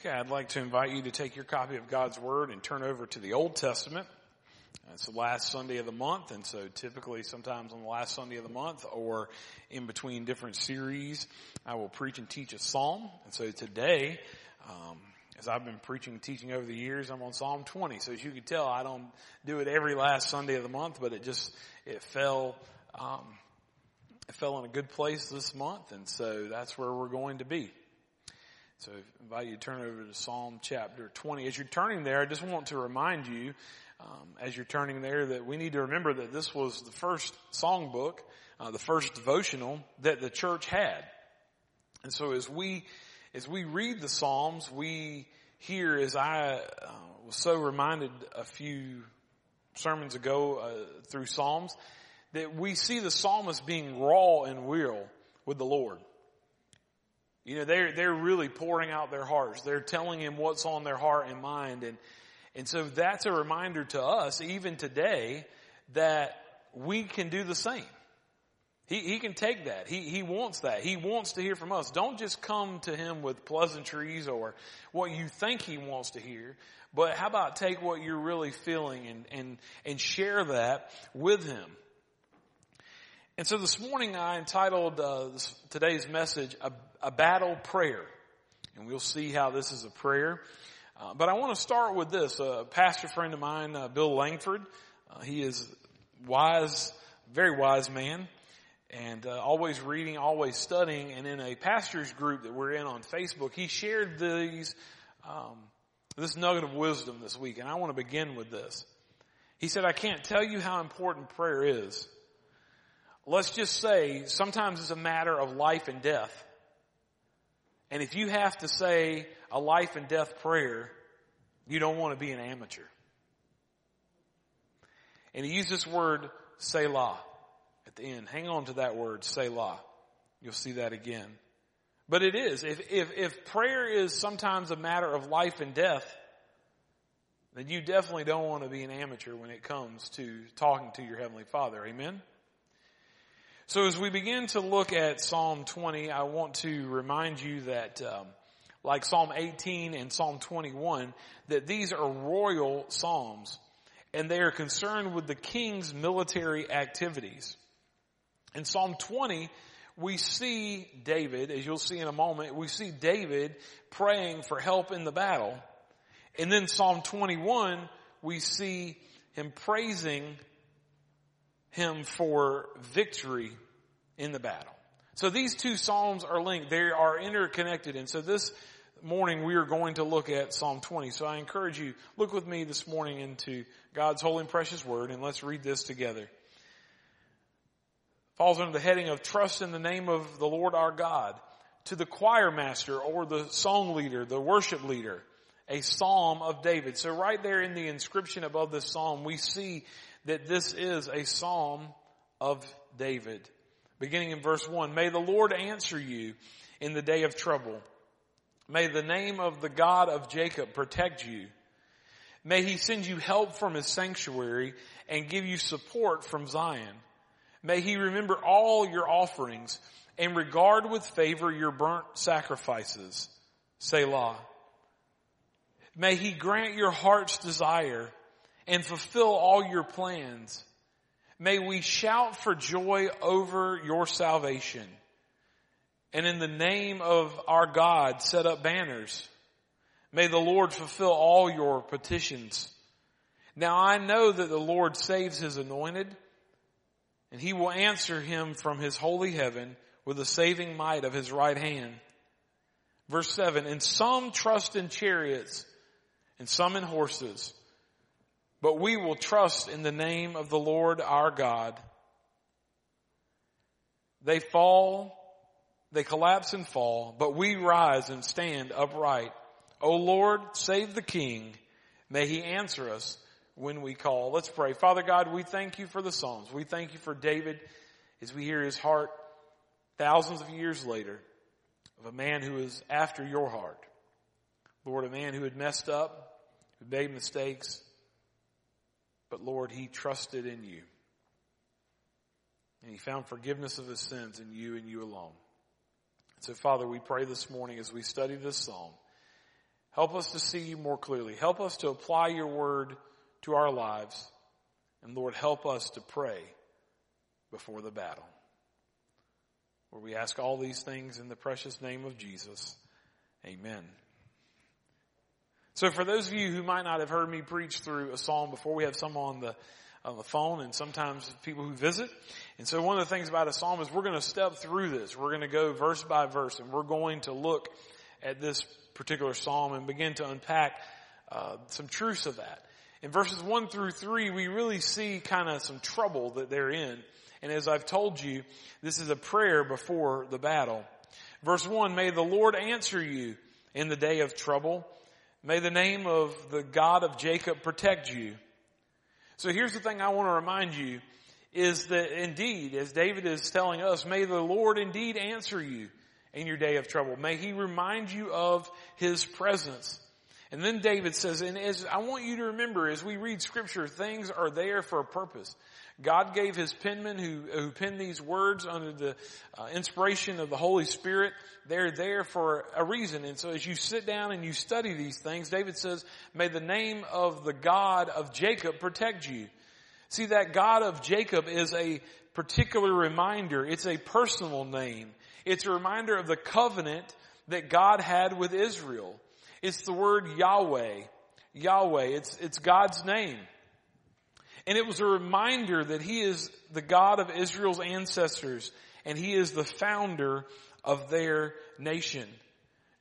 Okay, I'd like to invite you to take your copy of God's Word and turn over to the Old Testament. It's the last Sunday of the month, and so typically sometimes on the last Sunday of the month or in between different series, I will preach and teach a psalm. And so today, um, as I've been preaching and teaching over the years, I'm on Psalm 20. So as you can tell, I don't do it every last Sunday of the month, but it just, it fell, um, it fell in a good place this month, and so that's where we're going to be. So I invite you to turn over to Psalm chapter 20. As you're turning there, I just want to remind you, um, as you're turning there, that we need to remember that this was the first songbook, uh, the first devotional that the church had. And so as we, as we read the Psalms, we hear, as I uh, was so reminded a few sermons ago uh, through Psalms, that we see the psalmist being raw and real with the Lord. You know, they're, they're really pouring out their hearts. They're telling him what's on their heart and mind. And, and so that's a reminder to us, even today, that we can do the same. He, he can take that. He, he wants that. He wants to hear from us. Don't just come to him with pleasantries or what you think he wants to hear, but how about take what you're really feeling and, and, and share that with him. And so this morning I entitled uh, today's message a, Battle Prayer. And we'll see how this is a prayer. Uh, but I want to start with this. A pastor friend of mine, uh, Bill Langford, uh, he is wise, very wise man, and uh, always reading, always studying. And in a pastor's group that we're in on Facebook, he shared these, um, this nugget of wisdom this week. And I want to begin with this. He said, I can't tell you how important prayer is let's just say sometimes it's a matter of life and death. And if you have to say a life and death prayer, you don't want to be an amateur. And he used this word Selah at the end. Hang on to that word Selah. You'll see that again. But it is. If, if, if prayer is sometimes a matter of life and death, then you definitely don't want to be an amateur when it comes to talking to your Heavenly Father. Amen? So as we begin to look at Psalm 20, I want to remind you that, um, like Psalm 18 and Psalm 21, that these are royal psalms, and they are concerned with the king's military activities. In Psalm 20, we see David, as you'll see in a moment, we see David praying for help in the battle. And then Psalm 21, we see him praising him for victory in the battle. So these two Psalms are linked. They are interconnected. And so this morning we are going to look at Psalm 20. So I encourage you, look with me this morning into God's holy and precious word and let's read this together. Falls under the heading of trust in the name of the Lord our God. To the choir master or the song leader, the worship leader, a psalm of David. So right there in the inscription above this psalm, we see that this is a psalm of David. Beginning in verse 1, May the Lord answer you in the day of trouble. May the name of the God of Jacob protect you. May he send you help from his sanctuary and give you support from Zion. May he remember all your offerings and regard with favor your burnt sacrifices. Selah. May he grant your heart's desire and fulfill all your plans. May we shout for joy over your salvation. And in the name of our God, set up banners. May the Lord fulfill all your petitions. Now I know that the Lord saves his anointed and he will answer him from his holy heaven with the saving might of his right hand. Verse seven, and some trust in chariots and some in horses but we will trust in the name of the Lord our God. They fall, they collapse and fall, but we rise and stand upright. O Lord, save the King. May he answer us when we call. Let's pray. Father God, we thank you for the Psalms. We thank you for David as we hear his heart thousands of years later of a man who is after your heart. Lord, a man who had messed up, who made mistakes, but Lord, he trusted in you. And he found forgiveness of his sins in you and you alone. So Father, we pray this morning as we study this psalm, Help us to see you more clearly. Help us to apply your word to our lives. And Lord, help us to pray before the battle. Where we ask all these things in the precious name of Jesus. Amen. So for those of you who might not have heard me preach through a psalm before, we have some on the on the phone and sometimes people who visit. And so one of the things about a psalm is we're going to step through this. We're going to go verse by verse and we're going to look at this particular psalm and begin to unpack uh, some truths of that. In verses one through three, we really see kind of some trouble that they're in. And as I've told you, this is a prayer before the battle. Verse one, may the Lord answer you in the day of trouble. May the name of the God of Jacob protect you. So here's the thing I want to remind you is that indeed, as David is telling us, may the Lord indeed answer you in your day of trouble. May he remind you of his presence. And then David says, and as I want you to remember as we read scripture, things are there for a purpose. God gave his penman who, who penned these words under the uh, inspiration of the Holy Spirit. They're there for a reason. And so as you sit down and you study these things, David says, may the name of the God of Jacob protect you. See, that God of Jacob is a particular reminder. It's a personal name. It's a reminder of the covenant that God had with Israel. It's the word Yahweh. Yahweh. It's, it's God's name. And it was a reminder that He is the God of Israel's ancestors and He is the founder of their nation.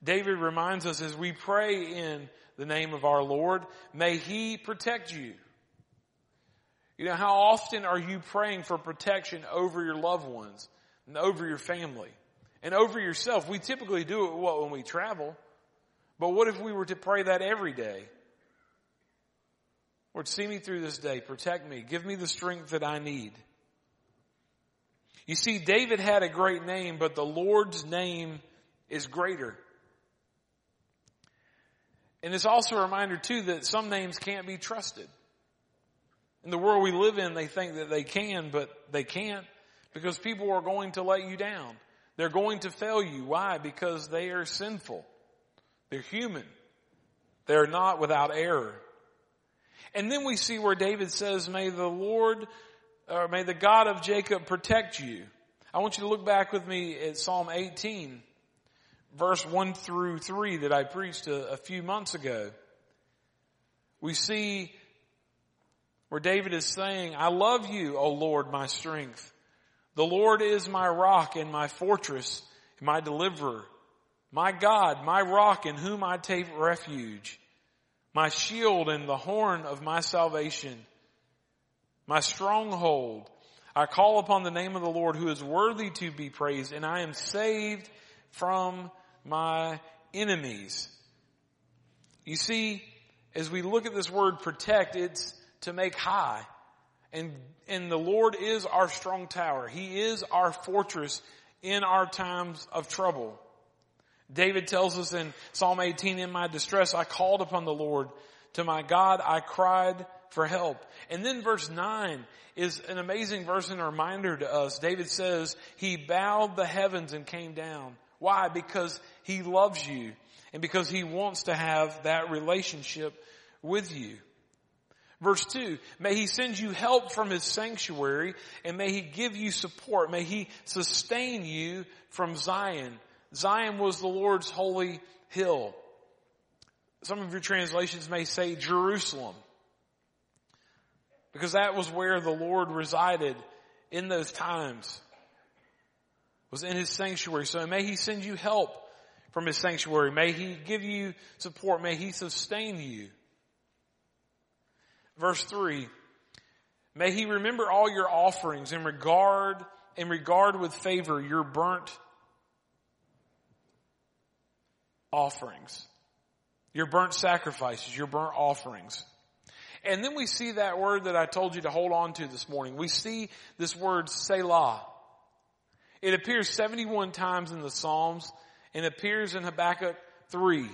David reminds us as we pray in the name of our Lord, may He protect you. You know, how often are you praying for protection over your loved ones and over your family? and over yourself. We typically do it when we travel. But what if we were to pray that every day? Lord, see me through this day. Protect me. Give me the strength that I need. You see, David had a great name, but the Lord's name is greater. And it's also a reminder too that some names can't be trusted. In the world we live in, they think that they can, but they can't because people are going to let you down. They're going to fail you. Why? Because they are sinful. They're human. They're not without error. And then we see where David says, may the Lord, or may the God of Jacob protect you. I want you to look back with me at Psalm 18, verse 1 through 3 that I preached a, a few months ago. We see where David is saying, I love you, O Lord, my strength. The Lord is my rock and my fortress, and my deliverer, my God, my rock in whom I take refuge, my shield and the horn of my salvation, my stronghold. I call upon the name of the Lord who is worthy to be praised and I am saved from my enemies. You see, as we look at this word protect, it's to make high. And, and the Lord is our strong tower. He is our fortress in our times of trouble. David tells us in Psalm 18, in my distress, I called upon the Lord. To my God, I cried for help. And then verse 9 is an amazing verse and a reminder to us. David says, He bowed the heavens and came down. Why? Because He loves you and because He wants to have that relationship with you. Verse 2, may he send you help from his sanctuary and may he give you support. May he sustain you from Zion. Zion was the Lord's holy hill. Some of your translations may say Jerusalem. Because that was where the Lord resided in those times. Was in his sanctuary. So may he send you help from his sanctuary. May he give you support. May he sustain you. Verse 3. May he remember all your offerings and regard, and regard with favor your burnt offerings. Your burnt sacrifices, your burnt offerings. And then we see that word that I told you to hold on to this morning. We see this word Selah. It appears 71 times in the Psalms and appears in Habakkuk 3.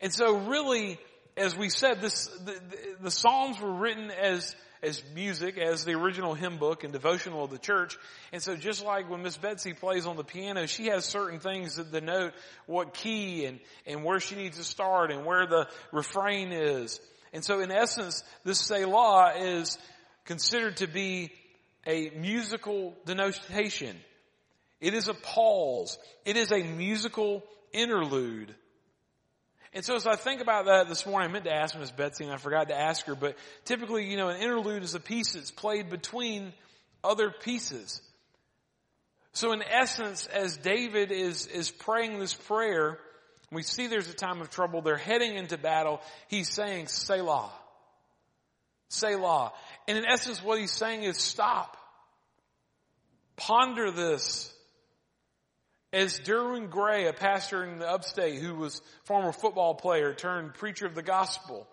And so really, as we said, this, the, the, Psalms were written as, as music, as the original hymn book and devotional of the church. And so just like when Miss Betsy plays on the piano, she has certain things that denote what key and, and where she needs to start and where the refrain is. And so in essence, this Selah is considered to be a musical denotation. It is a pause. It is a musical interlude. And so as I think about that this morning, I meant to ask Miss Betsy and I forgot to ask her, but typically, you know, an interlude is a piece that's played between other pieces. So in essence, as David is, is praying this prayer, we see there's a time of trouble. They're heading into battle. He's saying, Selah. Selah. And in essence, what he's saying is stop. Ponder this. As Derwin Gray, a pastor in the upstate who was former football player turned preacher of the gospel,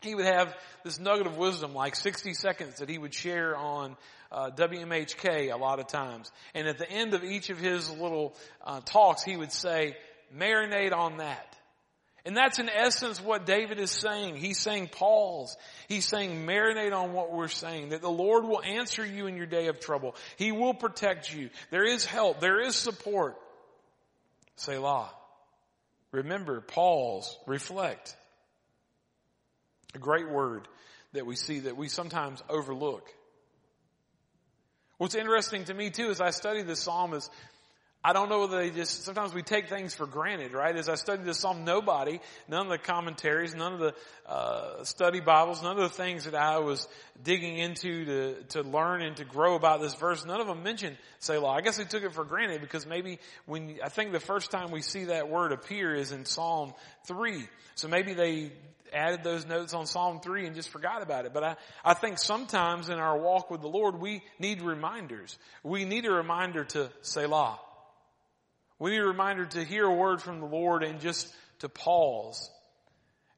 he would have this nugget of wisdom, like 60 seconds that he would share on uh, WMHK a lot of times. And at the end of each of his little uh, talks, he would say, marinate on that. And that's in essence what David is saying. He's saying pause. He's saying marinate on what we're saying. That the Lord will answer you in your day of trouble. He will protect you. There is help. There is support. Selah. Remember, pause, reflect. A great word that we see that we sometimes overlook. What's interesting to me too as I study this psalm is I don't know whether they just, sometimes we take things for granted, right? As I studied this psalm, nobody, none of the commentaries, none of the uh, study Bibles, none of the things that I was digging into to, to learn and to grow about this verse, none of them mention Selah. I guess I took it for granted because maybe when, I think the first time we see that word appear is in Psalm 3. So maybe they added those notes on Psalm 3 and just forgot about it. But I, I think sometimes in our walk with the Lord, we need reminders. We need a reminder to Selah. We need a reminder to hear a word from the Lord and just to pause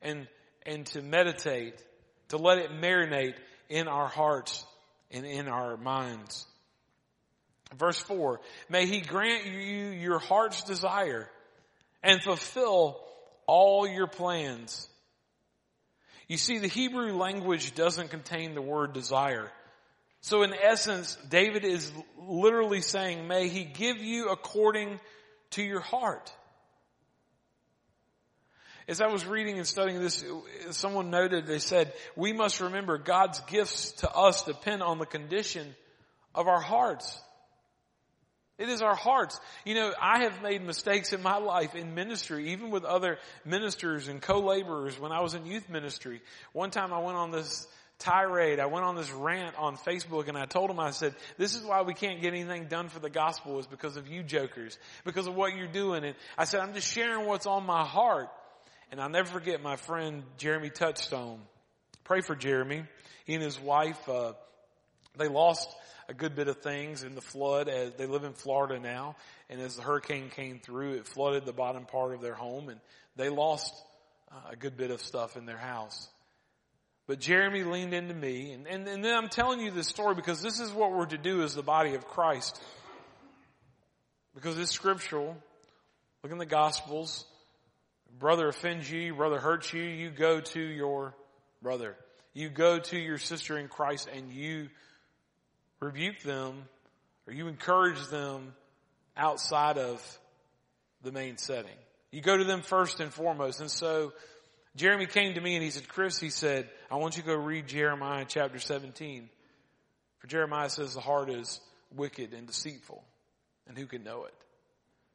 and, and to meditate, to let it marinate in our hearts and in our minds. Verse four, may he grant you your heart's desire and fulfill all your plans. You see, the Hebrew language doesn't contain the word desire. So in essence, David is literally saying, may he give you according to your heart. As I was reading and studying this, someone noted, they said, we must remember God's gifts to us depend on the condition of our hearts. It is our hearts. You know, I have made mistakes in my life in ministry, even with other ministers and co-laborers when I was in youth ministry. One time I went on this tirade. I went on this rant on Facebook and I told him, I said, this is why we can't get anything done for the gospel is because of you jokers, because of what you're doing. And I said, I'm just sharing what's on my heart. And I'll never forget my friend Jeremy Touchstone. Pray for Jeremy. He and his wife, uh, they lost a good bit of things in the flood as they live in Florida now. And as the hurricane came through, it flooded the bottom part of their home and they lost uh, a good bit of stuff in their house. But Jeremy leaned into me, and, and, and then I'm telling you this story because this is what we're to do as the body of Christ. Because it's scriptural. Look in the Gospels. Brother offends you, brother hurts you, you go to your brother. You go to your sister in Christ and you rebuke them or you encourage them outside of the main setting. You go to them first and foremost. And so Jeremy came to me and he said, Chris, he said, I want you to go read Jeremiah chapter 17. For Jeremiah says the heart is wicked and deceitful, and who can know it?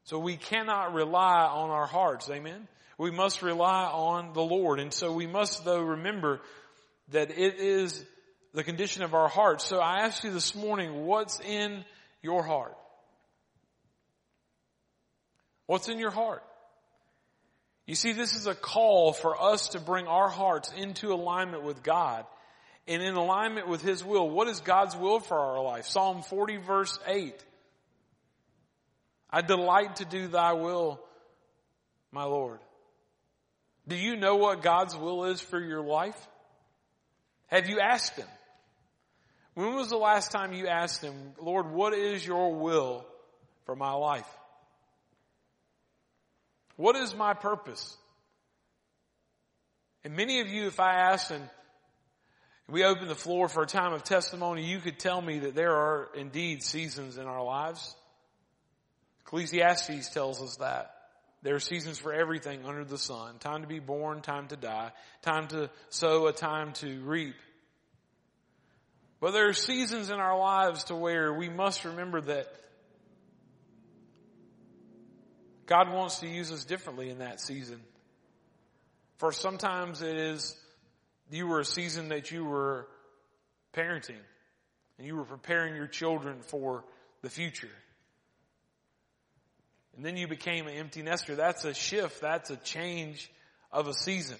So we cannot rely on our hearts, amen? We must rely on the Lord. And so we must though remember that it is the condition of our hearts. So I ask you this morning, what's in your heart? What's in your heart? You see, this is a call for us to bring our hearts into alignment with God and in alignment with His will. What is God's will for our life? Psalm 40 verse 8. I delight to do thy will, my Lord. Do you know what God's will is for your life? Have you asked Him? When was the last time you asked Him, Lord, what is your will for my life? What is my purpose? And many of you, if I ask, and we open the floor for a time of testimony, you could tell me that there are indeed seasons in our lives. Ecclesiastes tells us that. There are seasons for everything under the sun. Time to be born, time to die, time to sow, a time to reap. But there are seasons in our lives to where we must remember that God wants to use us differently in that season. For sometimes it is you were a season that you were parenting and you were preparing your children for the future. And then you became an empty nester. That's a shift. That's a change of a season.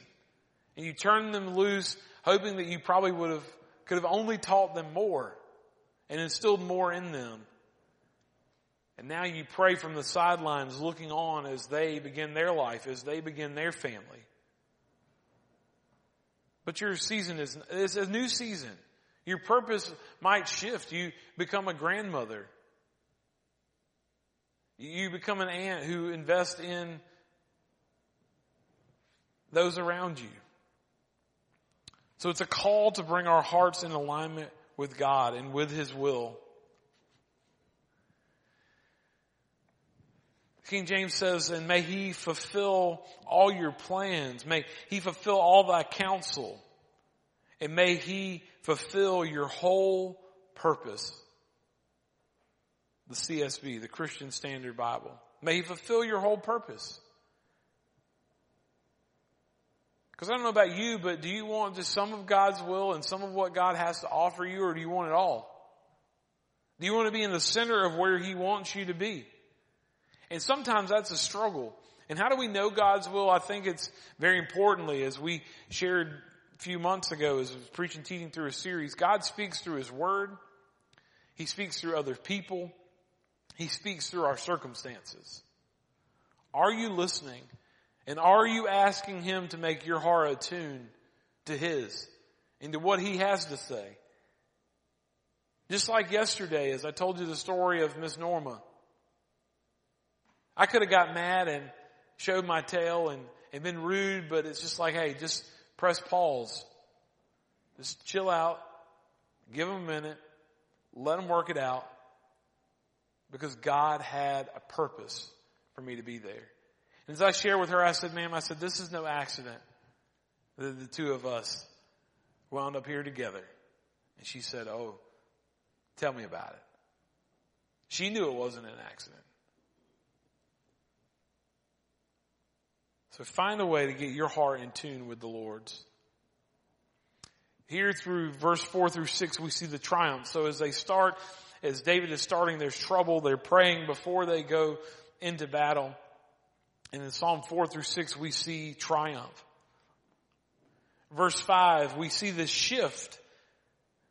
And you turn them loose hoping that you probably would have, could have only taught them more and instilled more in them. And now you pray from the sidelines looking on as they begin their life, as they begin their family. But your season is, is a new season. Your purpose might shift. You become a grandmother. You become an aunt who invests in those around you. So it's a call to bring our hearts in alignment with God and with His will. King James says, and may He fulfill all your plans. May He fulfill all thy counsel. And may He fulfill your whole purpose the CSB, the Christian Standard Bible. May He fulfill your whole purpose. Because I don't know about you, but do you want just some of God's will and some of what God has to offer you, or do you want it all? Do you want to be in the center of where He wants you to be? And sometimes that's a struggle. And how do we know God's will? I think it's very importantly, as we shared a few months ago as was preaching, teaching through a series, God speaks through His Word. He speaks through other people. He speaks through our circumstances. Are you listening? And are you asking Him to make your heart attuned to His and to what He has to say? Just like yesterday, as I told you the story of Miss Norma. I could have got mad and showed my tail and, and been rude, but it's just like, hey, just press pause. Just chill out. Give them a minute. Let them work it out because God had a purpose for me to be there. And as I shared with her, I said, ma'am, I said, this is no accident that the two of us wound up here together. And she said, oh, tell me about it. She knew it wasn't an accident. So find a way to get your heart in tune with the Lord's. Here through verse 4 through 6, we see the triumph. So as they start as David is starting, there's trouble. They're praying before they go into battle. And in Psalm 4 through 6, we see triumph. Verse 5, we see this shift.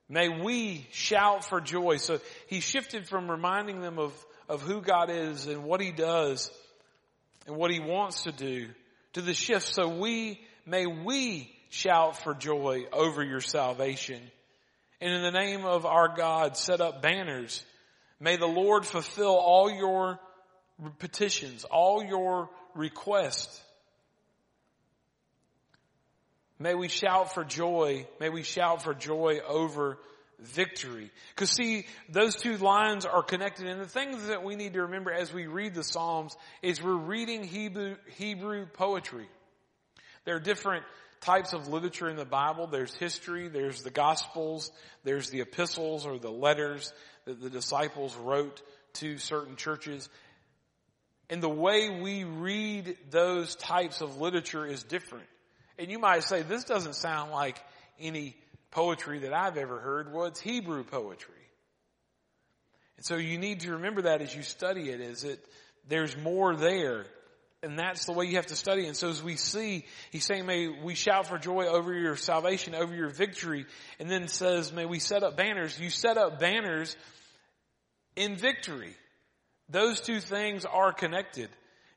May we shout for joy. So he shifted from reminding them of, of who God is and what he does and what he wants to do to the shift. So we, may we shout for joy over your salvation and in the name of our God set up banners. May the Lord fulfill all your petitions, all your requests. May we shout for joy. May we shout for joy over victory. Cause see, those two lines are connected and the things that we need to remember as we read the Psalms is we're reading Hebrew, Hebrew poetry. There are different types of literature in the Bible. There's history, there's the Gospels, there's the epistles or the letters that the disciples wrote to certain churches. And the way we read those types of literature is different. And you might say, this doesn't sound like any poetry that I've ever heard. was Hebrew poetry. And so you need to remember that as you study it, is that there's more there and that's the way you have to study. And so as we see, he's saying, may we shout for joy over your salvation, over your victory. And then says, may we set up banners. You set up banners in victory. Those two things are connected.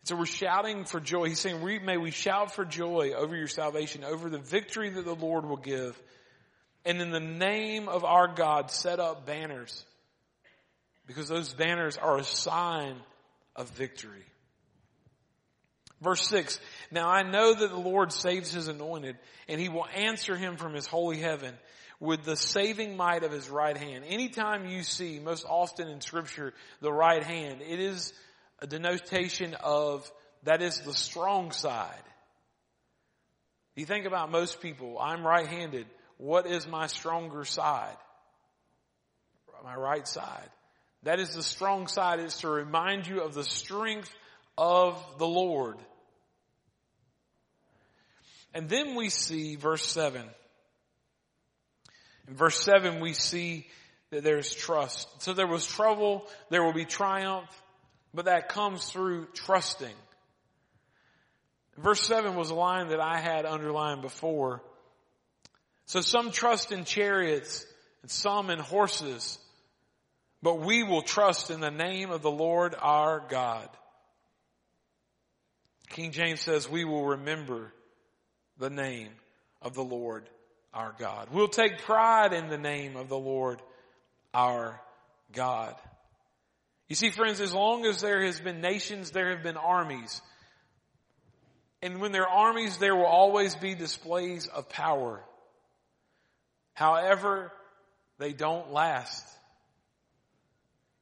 So we're shouting for joy. He's saying, may we shout for joy over your salvation, over the victory that the Lord will give. And in the name of our God, set up banners. Because those banners are a sign of victory. Verse 6, Now I know that the Lord saves his anointed, and he will answer him from his holy heaven with the saving might of his right hand. Anytime you see, most often in scripture, the right hand, it is a denotation of, that is the strong side. You think about most people, I'm right-handed. What is my stronger side? My right side. That is the strong side is to remind you of the strength of the Lord. And then we see verse 7. In verse 7 we see that there's trust. So there was trouble, there will be triumph, but that comes through trusting. Verse 7 was a line that I had underlined before. So some trust in chariots and some in horses, but we will trust in the name of the Lord our God. King James says we will remember the name of the Lord our God. We'll take pride in the name of the Lord our God. You see friends, as long as there has been nations, there have been armies. And when there are armies, there will always be displays of power. However, they don't last.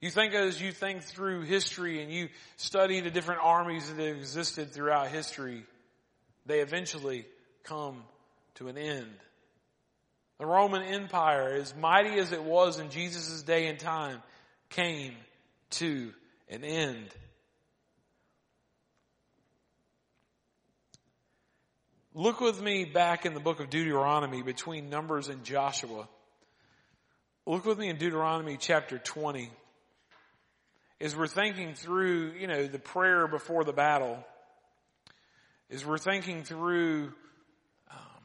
You think as you think through history and you study the different armies that have existed throughout history, they eventually come to an end. The Roman Empire, as mighty as it was in Jesus' day and time, came to an end. Look with me back in the book of Deuteronomy between Numbers and Joshua. Look with me in Deuteronomy chapter 20. As we're thinking through, you know, the prayer before the battle, as we're thinking through um,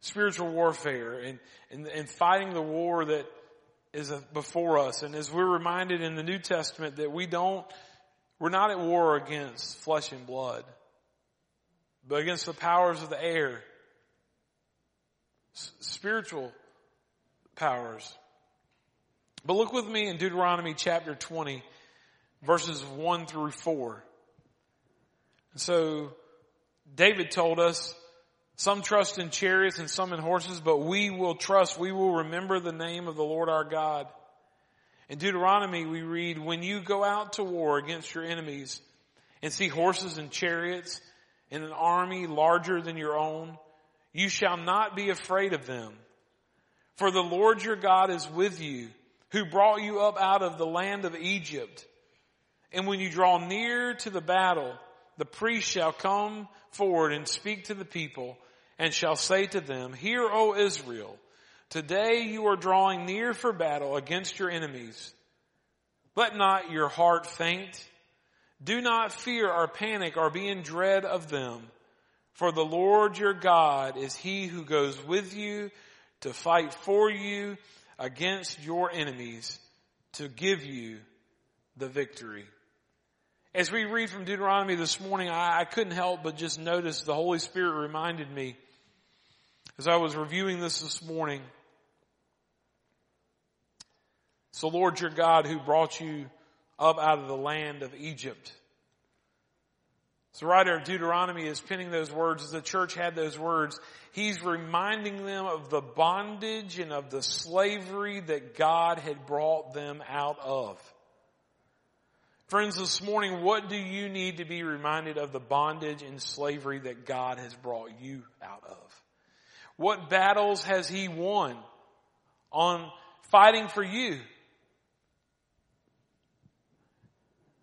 spiritual warfare and, and, and fighting the war that is before us. And as we're reminded in the New Testament that we don't, we're not at war against flesh and blood, but against the powers of the air, spiritual powers. But look with me in Deuteronomy chapter 20, verses 1 through 4. And so, David told us some trust in chariots and some in horses, but we will trust, we will remember the name of the Lord our God. In Deuteronomy we read, when you go out to war against your enemies and see horses and chariots and an army larger than your own, you shall not be afraid of them. For the Lord your God is with you, who brought you up out of the land of Egypt. And when you draw near to the battle, the priest shall come forward and speak to the people and shall say to them, Hear, O Israel, today you are drawing near for battle against your enemies. Let not your heart faint. Do not fear or panic or be in dread of them. For the Lord your God is he who goes with you to fight for you against your enemies to give you the victory. As we read from Deuteronomy this morning, I, I couldn't help but just notice the Holy Spirit reminded me as I was reviewing this this morning, It's the Lord your God who brought you up out of the land of Egypt. So the writer of Deuteronomy is penning those words as the church had those words. He's reminding them of the bondage and of the slavery that God had brought them out of. Friends, this morning, what do you need to be reminded of the bondage and slavery that God has brought you out of? What battles has he won on fighting for you?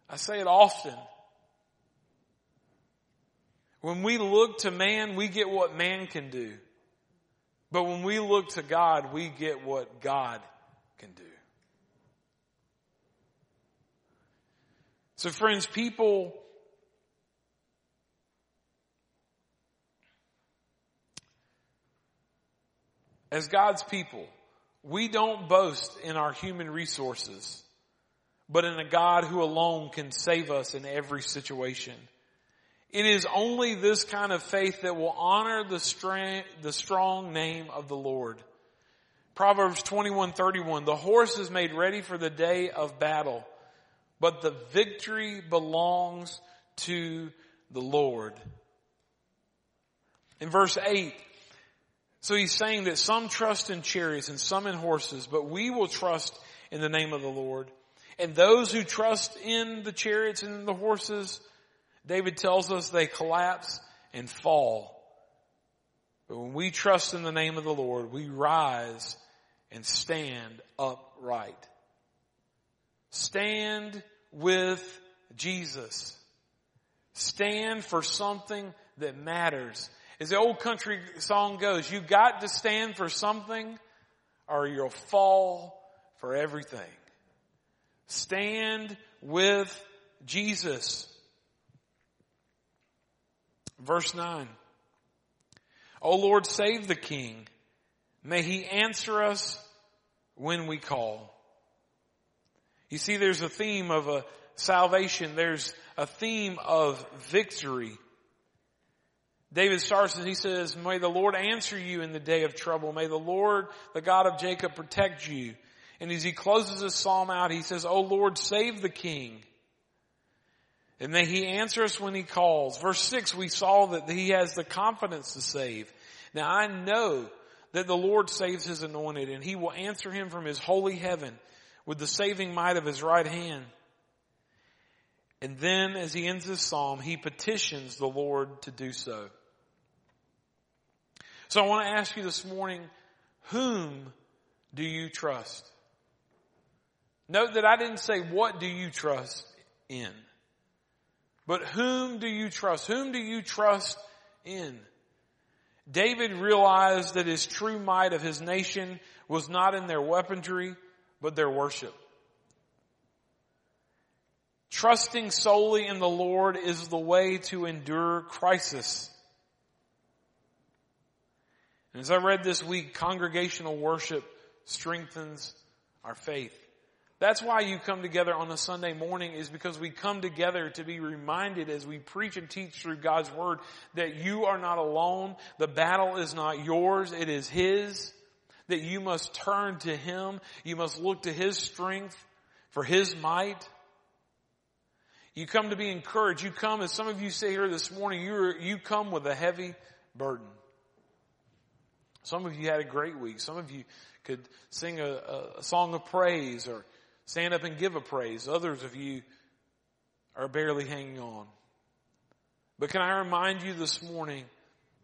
I say it often. When we look to man, we get what man can do. But when we look to God, we get what God can do. So friends, people As God's people, we don't boast in our human resources, but in a God who alone can save us in every situation. It is only this kind of faith that will honor the, strength, the strong name of the Lord. Proverbs 21:31 The horse is made ready for the day of battle, but the victory belongs to the Lord. In verse 8, So he's saying that some trust in chariots and some in horses, but we will trust in the name of the Lord. And those who trust in the chariots and the horses, David tells us they collapse and fall. But when we trust in the name of the Lord, we rise and stand upright. Stand with Jesus. Stand for something that matters. As the old country song goes, you got to stand for something or you'll fall for everything. Stand with Jesus. Verse 9. O Lord, save the king. May he answer us when we call. You see, there's a theme of a salvation. There's a theme of victory. David starts and he says, may the Lord answer you in the day of trouble. May the Lord, the God of Jacob, protect you. And as he closes his psalm out, he says, Oh Lord, save the king. And may he answer us when he calls. Verse six, we saw that he has the confidence to save. Now I know that the Lord saves his anointed and he will answer him from his holy heaven with the saving might of his right hand. And then as he ends his psalm, he petitions the Lord to do so. So I want to ask you this morning, whom do you trust? Note that I didn't say what do you trust in, but whom do you trust? Whom do you trust in? David realized that his true might of his nation was not in their weaponry, but their worship. Trusting solely in the Lord is the way to endure crisis. And as I read this week, congregational worship strengthens our faith. That's why you come together on a Sunday morning is because we come together to be reminded as we preach and teach through God's Word that you are not alone. The battle is not yours. It is His. That you must turn to Him. You must look to His strength for His might. You come to be encouraged. You come, as some of you say here this morning, you you come with a heavy burden. Some of you had a great week. Some of you could sing a, a song of praise or stand up and give a praise. Others of you are barely hanging on. But can I remind you this morning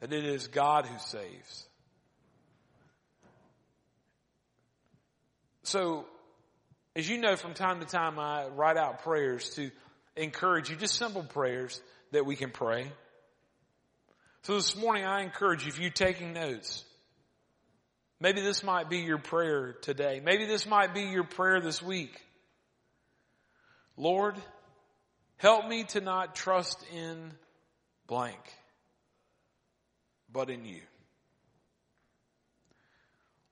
that it is God who saves. So, as you know, from time to time I write out prayers to encourage you, just simple prayers that we can pray. So this morning I encourage you, if you're taking notes, Maybe this might be your prayer today. Maybe this might be your prayer this week. Lord, help me to not trust in blank, but in you.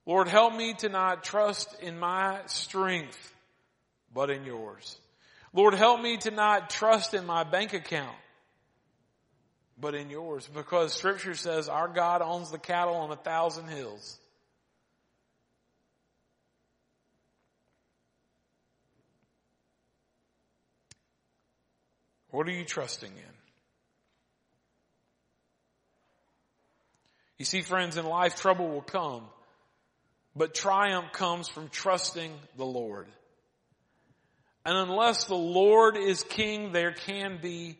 Lord, help me to not trust in my strength, but in yours. Lord, help me to not trust in my bank account, but in yours, because scripture says our God owns the cattle on a thousand hills. What are you trusting in? You see, friends, in life trouble will come, but triumph comes from trusting the Lord. And unless the Lord is king, there can be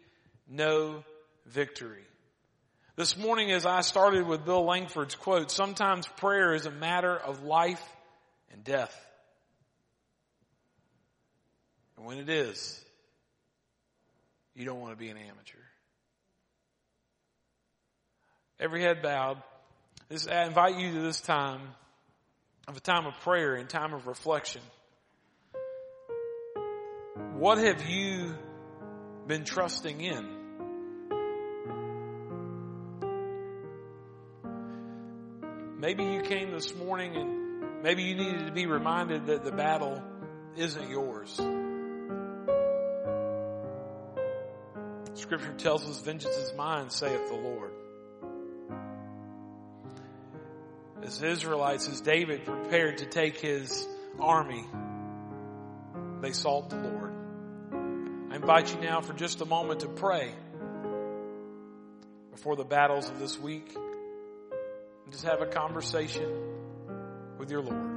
no victory. This morning as I started with Bill Langford's quote, sometimes prayer is a matter of life and death. And when it is, you don't want to be an amateur. Every head bowed. This, I invite you to this time of a time of prayer and time of reflection. What have you been trusting in? Maybe you came this morning and maybe you needed to be reminded that the battle isn't yours. Scripture tells us vengeance is mine, saith the Lord. As Israelites, as David prepared to take his army, they sought the Lord. I invite you now for just a moment to pray before the battles of this week. And just have a conversation with your Lord.